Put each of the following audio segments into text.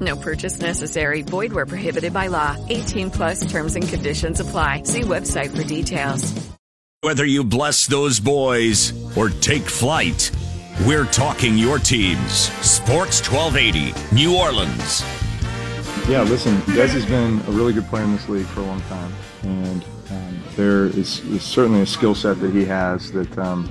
No purchase necessary. Void where prohibited by law. 18 plus terms and conditions apply. See website for details. Whether you bless those boys or take flight, we're talking your teams. Sports 1280, New Orleans. Yeah, listen, Dez has been a really good player in this league for a long time. And um, there is, is, certainly a skill set that he has that um,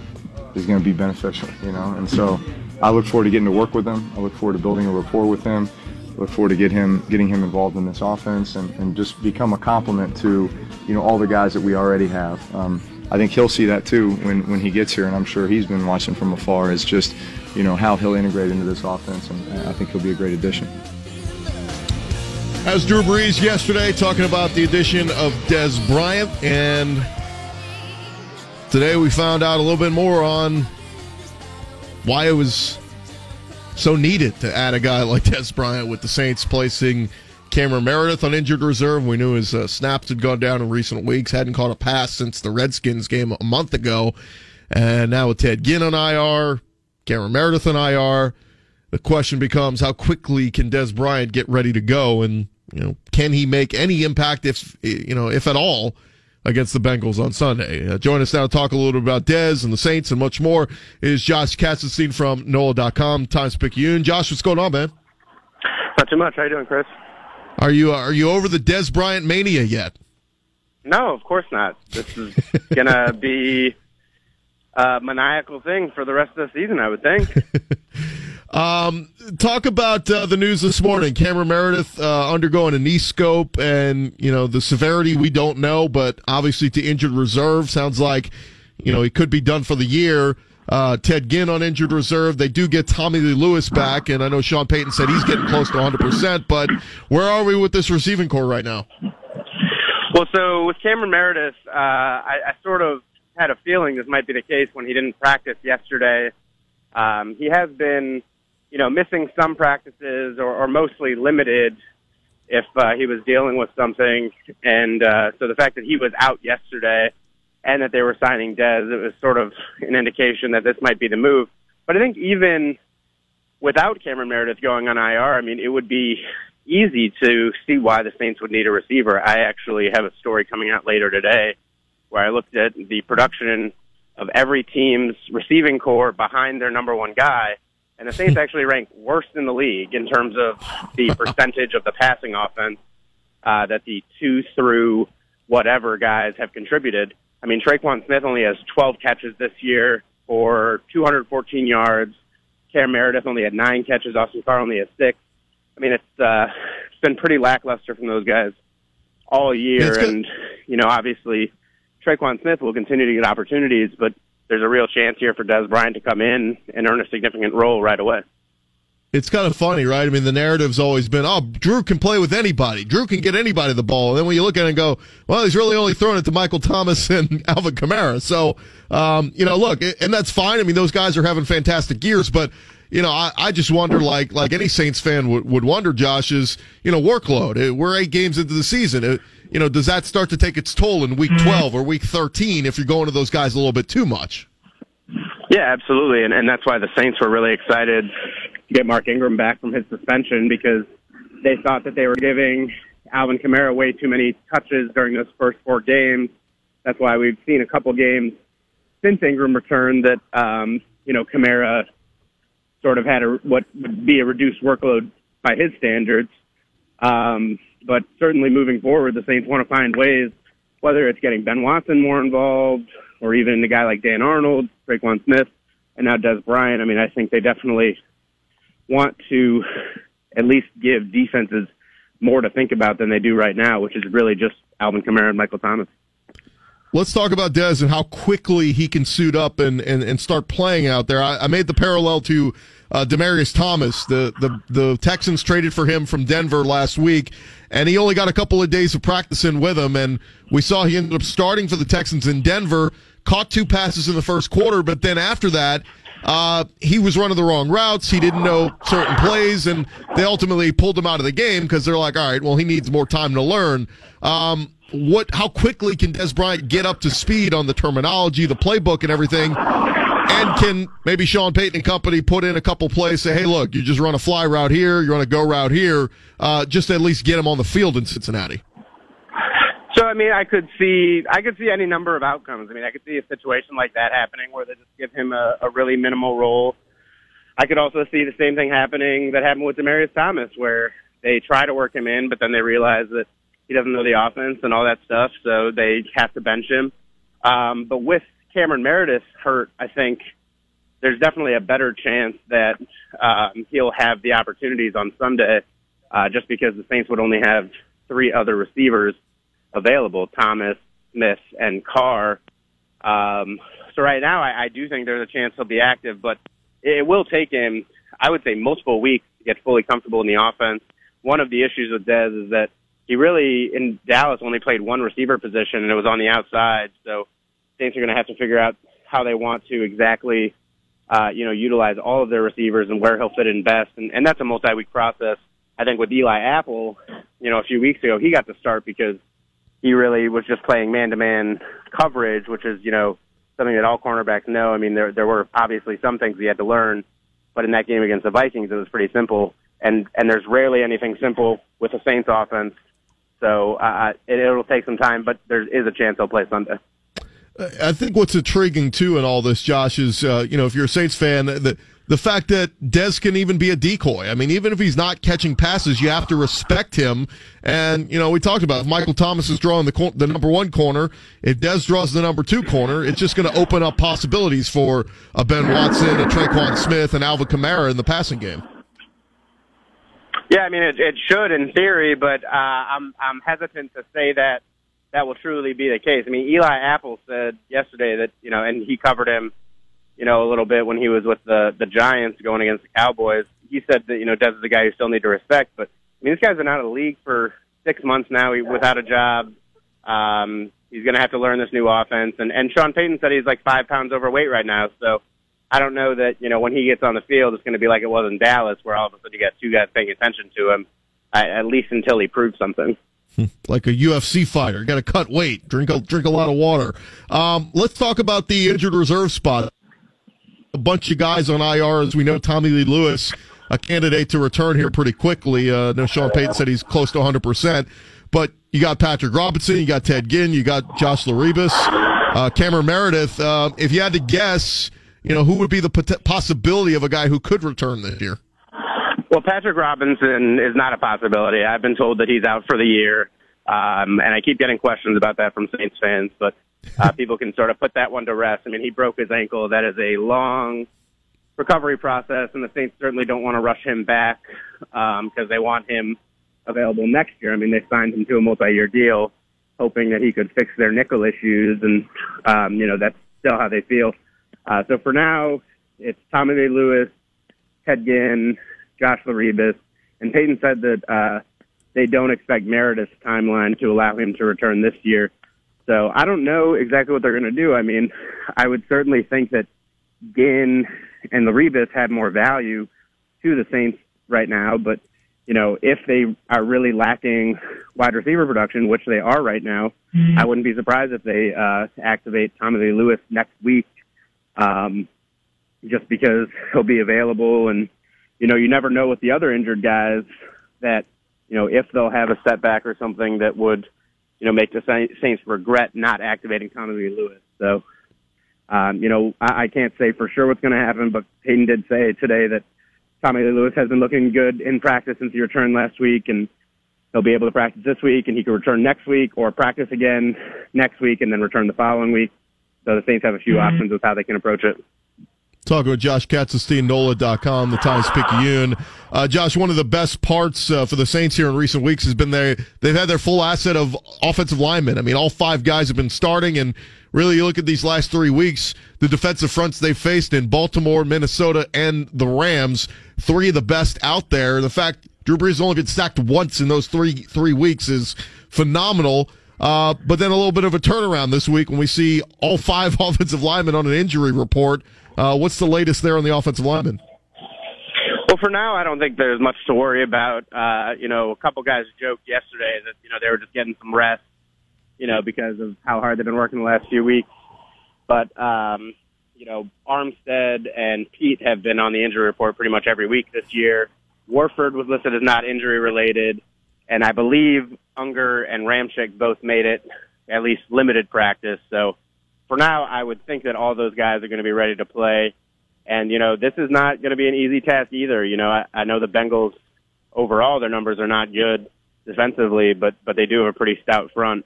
is going to be beneficial, you know. And so I look forward to getting to work with him. I look forward to building a rapport with him look forward to get him getting him involved in this offense and, and just become a complement to you know all the guys that we already have. Um, I think he'll see that too when, when he gets here, and I'm sure he's been watching from afar. Is just you know how he'll integrate into this offense, and I think he'll be a great addition. As Drew Brees yesterday talking about the addition of Dez Bryant, and today we found out a little bit more on why it was so needed to add a guy like Dez Bryant with the Saints placing Cameron Meredith on injured reserve. We knew his uh, snaps had gone down in recent weeks, hadn't caught a pass since the Redskins game a month ago. And now with Ted Ginn on IR, Cameron Meredith on IR, the question becomes how quickly can Dez Bryant get ready to go? And, you know, can he make any impact if, you know, if at all, against the Bengals on Sunday. Uh, join us now to talk a little bit about Dez and the Saints and much more is Josh Katzenstein from NOLA.com, Times Picayune. Josh, what's going on, man? Not too much. How you doing, Chris? Are you are you over the Dez Bryant mania yet? No, of course not. This is gonna be a maniacal thing for the rest of the season, I would think. Um, talk about uh, the news this morning. Cameron Meredith uh, undergoing a knee scope, and you know the severity we don't know, but obviously to injured reserve sounds like you know he could be done for the year. Uh, Ted Ginn on injured reserve. They do get Tommy Lee Lewis back, and I know Sean Payton said he's getting close to 100. percent But where are we with this receiving corps right now? Well, so with Cameron Meredith, uh, I, I sort of had a feeling this might be the case when he didn't practice yesterday. Um, he has been you know, missing some practices or, or mostly limited if uh, he was dealing with something. And uh, so the fact that he was out yesterday and that they were signing Dez, it was sort of an indication that this might be the move. But I think even without Cameron Meredith going on IR, I mean, it would be easy to see why the Saints would need a receiver. I actually have a story coming out later today where I looked at the production of every team's receiving corps behind their number one guy and the Saints actually rank worst in the league in terms of the percentage of the passing offense uh, that the two through whatever guys have contributed. I mean, Tre'Quan Smith only has 12 catches this year for 214 yards. Cam Meredith only had nine catches. Austin Carr only has six. I mean, it's uh, it's been pretty lackluster from those guys all year, and you know, obviously, Tre'Quan Smith will continue to get opportunities, but there's a real chance here for Dez Bryant to come in and earn a significant role right away. It's kind of funny, right? I mean, the narrative's always been, oh, Drew can play with anybody. Drew can get anybody the ball. And then when you look at it and go, well, he's really only throwing it to Michael Thomas and Alvin Kamara. So, um, you know, look, and that's fine. I mean, those guys are having fantastic years, but, you know, I, I just wonder, like, like any Saints fan would, would wonder, Josh, is, you know, workload. We're eight games into the season. It, you know, does that start to take its toll in week 12 or week 13 if you're going to those guys a little bit too much? Yeah, absolutely. And, and that's why the Saints were really excited to get Mark Ingram back from his suspension because they thought that they were giving Alvin Kamara way too many touches during those first four games. That's why we've seen a couple games since Ingram returned that, um, you know, Kamara sort of had a, what would be a reduced workload by his standards. Um, but certainly moving forward, the Saints want to find ways, whether it's getting Ben Watson more involved or even a guy like Dan Arnold, Tre'Quan Smith, and now Dez Bryant. I mean, I think they definitely want to at least give defenses more to think about than they do right now, which is really just Alvin Kamara and Michael Thomas. let's talk about Dez and how quickly he can suit up and, and, and start playing out there. I, I made the parallel to uh, Demaryius Thomas. The, the the Texans traded for him from Denver last week, and he only got a couple of days of practicing with him. And we saw he ended up starting for the Texans in Denver, caught two passes in the first quarter, but then after that, uh, he was running the wrong routes. He didn't know certain plays, and they ultimately pulled him out of the game because they're like, all right, well, he needs more time to learn. Um, what? How quickly can Dez Bryant get up to speed on the terminology, the playbook, and everything? And can maybe Sean Payton and company put in a couple plays, say, hey, look, you just run a fly route here, you run a go route here, uh, just at least get him on the field in Cincinnati? So I mean, I could see I could see any number of outcomes. I mean, I could see a situation like that happening where they just give him a, a really minimal role. I could also see the same thing happening that happened with Demaryius Thomas, where they try to work him in, but then they realize that he doesn't know the offense and all that stuff, so they have to bench him. Um, but with Cameron Meredith hurt, I think there's definitely a better chance that um, he'll have the opportunities on Sunday, uh, just because the Saints would only have three other receivers available: Thomas, Smith, and Carr. Um, so right now, I, I do think there's a chance he'll be active, but it will take him, I would say, multiple weeks to get fully comfortable in the offense. One of the issues with Dez is that he really in Dallas only played one receiver position, and it was on the outside. So Saints are going to have to figure out how they want to exactly, uh, you know, utilize all of their receivers and where he'll fit in best, and, and that's a multi-week process. I think with Eli Apple, you know, a few weeks ago, he got to start because he really was just playing man-to-man coverage, which is, you know, something that all cornerbacks know. I mean, there there were obviously some things he had to learn, but in that game against the Vikings, it was pretty simple. And and there's rarely anything simple with the Saints offense. So uh, it, it'll take some time, but there is a chance he'll play Sunday. I think what's intriguing too in all this, Josh, is uh, you know if you're a Saints fan, the the fact that Dez can even be a decoy. I mean, even if he's not catching passes, you have to respect him. And you know, we talked about Michael Thomas is drawing the cor- the number one corner. If Dez draws the number two corner, it's just going to open up possibilities for a Ben Watson, a Tre'Quan Smith, and Alvin Kamara in the passing game. Yeah, I mean it, it should in theory, but uh, I'm I'm hesitant to say that that will truly be the case. I mean, Eli Apple said yesterday that you know, and he covered him, you know, a little bit when he was with the the Giants going against the Cowboys. He said that you know Dez is the guy you still need to respect, but I mean, this guy's been out of the league for six months now he, without a job. Um, he's going to have to learn this new offense, and and Sean Payton said he's like five pounds overweight right now, so. I don't know that you know when he gets on the field, it's going to be like it was in Dallas, where all of a sudden you got two guys paying attention to him, at least until he proves something. Like a UFC fighter, got to cut weight, drink a drink a lot of water. Um, let's talk about the injured reserve spot. A bunch of guys on IR, as we know. Tommy Lee Lewis, a candidate to return here pretty quickly. Uh, no, Sean Payton said he's close to 100, percent but you got Patrick Robinson, you got Ted Ginn, you got Josh LeRibeus, uh, Cameron Meredith. Uh, if you had to guess you know, who would be the possibility of a guy who could return this year? Well, Patrick Robinson is not a possibility. I've been told that he's out for the year, um, and I keep getting questions about that from Saints fans, but uh, people can sort of put that one to rest. I mean, he broke his ankle. That is a long recovery process, and the Saints certainly don't want to rush him back because um, they want him available next year. I mean, they signed him to a multi-year deal, hoping that he could fix their nickel issues, and um, you know that's still how they feel. Uh, so for now, it's Tommy Lee Lewis, Ted Ginn, Josh LeRibeus, and Payton said that uh, they don't expect Meredith's timeline to allow him to return this year. So I don't know exactly what they're going to do. I mean, I would certainly think that Ginn and LeRibeus have more value to the Saints right now, but you know, if they are really lacking wide receiver production, which they are right now, mm-hmm. I wouldn't be surprised if they uh, activate Tommy Lee Lewis next week um, just because he'll be available. And, you know, you never know with the other injured guys that, you know, if they'll have a setback or something that would, you know, make the Saints regret not activating Tommy Lee Lewis. So, um, you know, I, I can't say for sure what's going to happen, but Payton did say today that Tommy Lee Lewis has been looking good in practice since he returned last week, and he'll be able to practice this week, and he can return next week or practice again next week and then return the following week. So the Saints have a few mm-hmm. options with how they can approach it. Talking with Josh Katzenstein, NOLA.com, the Times Picayune. Uh, Josh, one of the best parts uh, for the Saints here in recent weeks has been they they've had their full asset of offensive linemen. I mean, all five guys have been starting, and really, you look at these last three weeks, the defensive fronts they faced in Baltimore, Minnesota, and the Rams, three of the best out there. The fact Drew Brees only been sacked once in those three three weeks is phenomenal. Uh, but then a little bit of a turnaround this week when we see all five offensive linemen on an injury report. Uh, what's the latest there on the offensive linemen? Well, for now, I don't think there's much to worry about. Uh, you know, a couple guys joked yesterday that you know they were just getting some rest, you know, because of how hard they've been working the last few weeks. But um, you know, Armstead and Peat have been on the injury report pretty much every week this year. Warford was listed as not injury related, and I believe Unger and Ramczyk both made it at least limited practice. So for now, I would think that all those guys are going to be ready to play. And, you know, this is not going to be an easy task either. You know, I, I know the Bengals overall, their numbers are not good defensively, but, but they do have a pretty stout front.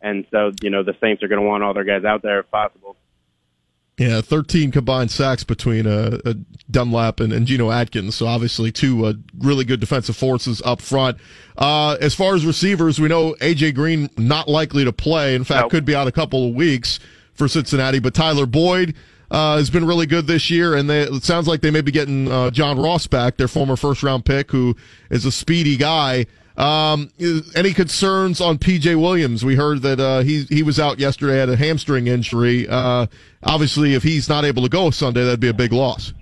And so, you know, the Saints are going to want all their guys out there if possible. Yeah, 13 combined sacks between uh, uh, Dunlap and, and Geno Atkins. So obviously two uh, really good defensive forces up front. Uh, as far as receivers, we know AJ Green not likely to play. In fact, nope. could be out a couple of weeks for Cincinnati. But Tyler Boyd uh, has been really good this year, and they, it sounds like they may be getting uh, John Ross back, their former first round pick, who is a speedy guy. Um, any concerns on PJ Williams? We heard that uh, he he was out yesterday had a hamstring injury. Uh, obviously, if he's not able to go Sunday, that'd be a big loss.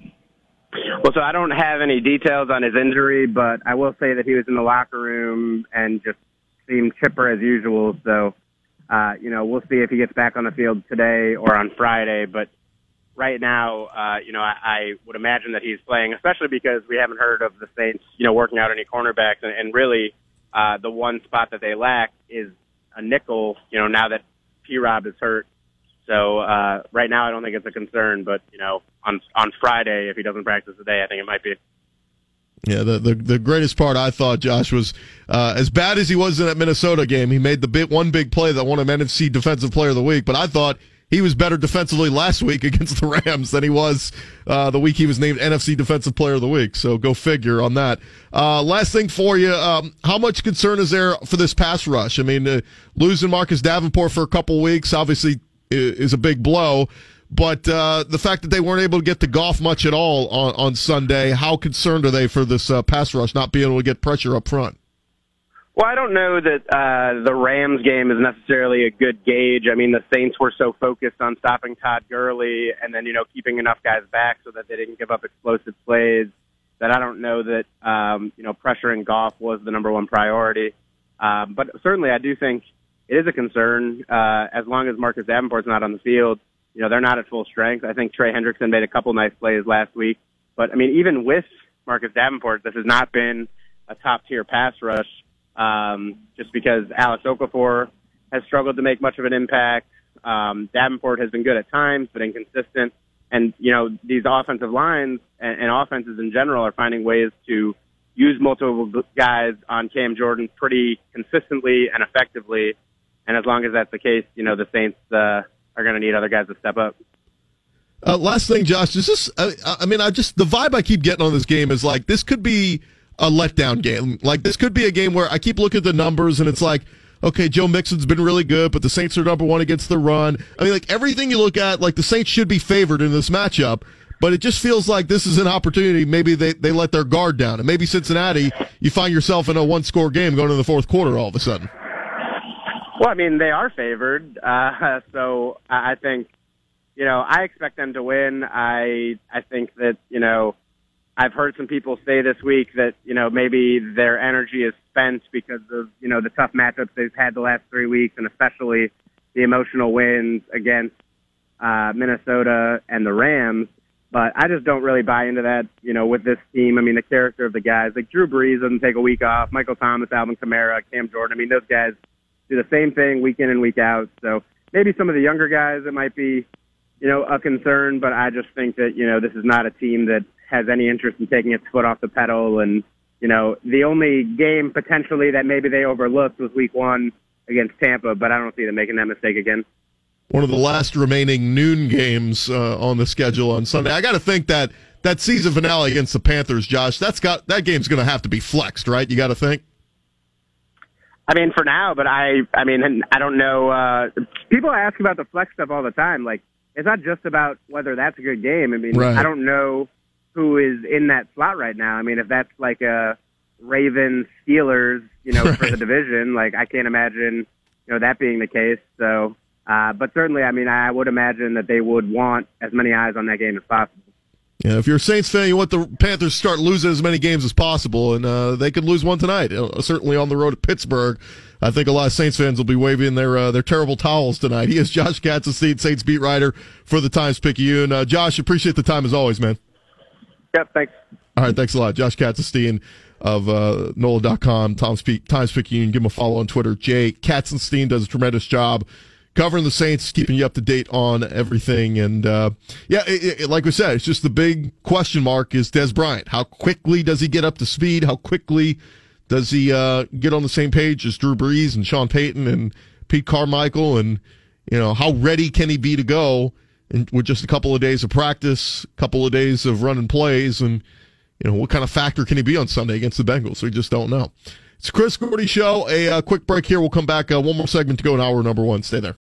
Well, so I don't have any details on his injury, but I will say that he was in the locker room and just seemed chipper as usual. So uh, you know, we'll see if he gets back on the field today or on Friday. But right now, uh, you know, I, I would imagine that he's playing, especially because we haven't heard of the Saints, you know, working out any cornerbacks. And, and really, uh, the one spot that they lack is a nickel, you know, now that P Rob is hurt. So uh, right now, I don't think it's a concern. But, you know, on, on Friday, if he doesn't practice today, I think it might be. Yeah, the, the, the greatest part I thought Josh was uh, as bad as he was in that Minnesota game. He made the big, one big play that won him NFC Defensive Player of the Week, but I thought he was better defensively last week against the Rams than he was uh, the week he was named NFC Defensive Player of the Week. So go figure on that. Uh, last thing for you, um, how much concern is there for this pass rush? I mean, uh, losing Marcus Davenport for a couple weeks obviously is a big blow. But uh, the fact that they weren't able to get to Goff much at all on, on Sunday, how concerned are they for this uh, pass rush not being able to get pressure up front? Well, I don't know that uh, the Rams game is necessarily a good gauge. I mean, the Saints were so focused on stopping Todd Gurley and then, you know, keeping enough guys back so that they didn't give up explosive plays that I don't know that, um, you know, pressure in Goff was the number one priority. Um, but certainly I do think it is a concern uh, as long as Marcus Davenport's not on the field you know, they're not at full strength. I think Trey Hendrickson made a couple nice plays last week. But, I mean, even with Marcus Davenport, this has not been a top tier pass rush um, just because Alex Okafor has struggled to make much of an impact. Um, Davenport has been good at times, but inconsistent. And, you know, these offensive lines and, and offenses in general are finding ways to use multiple guys on Cam Jordan pretty consistently and effectively. And as long as that's the case, you know, the Saints, uh, are going to need other guys to step up. Uh, last thing, Josh, is this? I mean, I just the vibe I keep getting on this game is like this could be a letdown game. Like this could be a game where I keep looking at the numbers and it's like, okay, Joe Mixon's been really good, but the Saints are number one against the run. I mean, like everything you look at, like the Saints should be favored in this matchup. But it just feels like this is an opportunity. Maybe they, they let their guard down. And maybe Cincinnati, you find yourself in a one score game going into the fourth quarter all of a sudden. Well, I mean, they are favored, uh, so I think, you know, I expect them to win. I I think that you know, I've heard some people say this week that you know maybe their energy is spent because of you know the tough matchups they've had the last three weeks, and especially the emotional wins against uh, Minnesota and the Rams. But I just don't really buy into that, you know, with this team. I mean, the character of the guys, like Drew Brees doesn't take a week off. Michael Thomas, Alvin Kamara, Cam Jordan. I mean, those guys do the same thing week in and week out. So maybe some of the younger guys it might be, you know, a concern, but I just think that, you know, this is not a team that has any interest in taking its foot off the pedal. And, you know, the only game potentially that maybe they overlooked was week one against Tampa, but I don't see them making that mistake again. one of the last remaining noon games uh, on the schedule on Sunday. I got to think that that season finale against the Panthers, Josh, that's got that game's going to have to be flexed, right? You got to think. I mean, for now, but I, I mean, I don't know. Uh, people ask about the flex stuff all the time. Like, it's not just about whether that's a good game. I mean, Right. I don't know who is in that slot right now. I mean, if that's like a Ravens Steelers, you know, for the division, like I can't imagine, you know, that being the case. So, uh, but certainly, I mean, I would imagine that they would want as many eyes on that game as possible. Yeah, if you're a Saints fan, you want the Panthers to start losing as many games as possible, and uh, they could lose one tonight. Uh, certainly on the road to Pittsburgh. I think a lot of Saints fans will be waving their uh, their terrible towels tonight. He is Josh Katzenstein, Saints beat writer for the Times Picayune. Uh, Josh, appreciate the time as always, man. Yep, thanks. All right, thanks a lot. Josh Katzenstein of uh, NOLA.com, Tom's Times Picayune. Give him a follow on Twitter. Jay Katzenstein does a tremendous job covering the Saints, keeping you up to date on everything. And uh, yeah, it, it, like we said, it's just the big question mark is Dez Bryant. How quickly does he get up to speed? How quickly does he uh, get on the same page as Drew Brees and Sean Payton and Pete Carmichael? And you know, how ready can he be to go? And with just a couple of days of practice, a couple of days of running plays, and you know, what kind of factor can he be on Sunday against the Bengals? We just don't know. It's Chris Gordy show. A uh, quick break here. We'll come back. Uh, one more segment to go in hour number one. Stay there.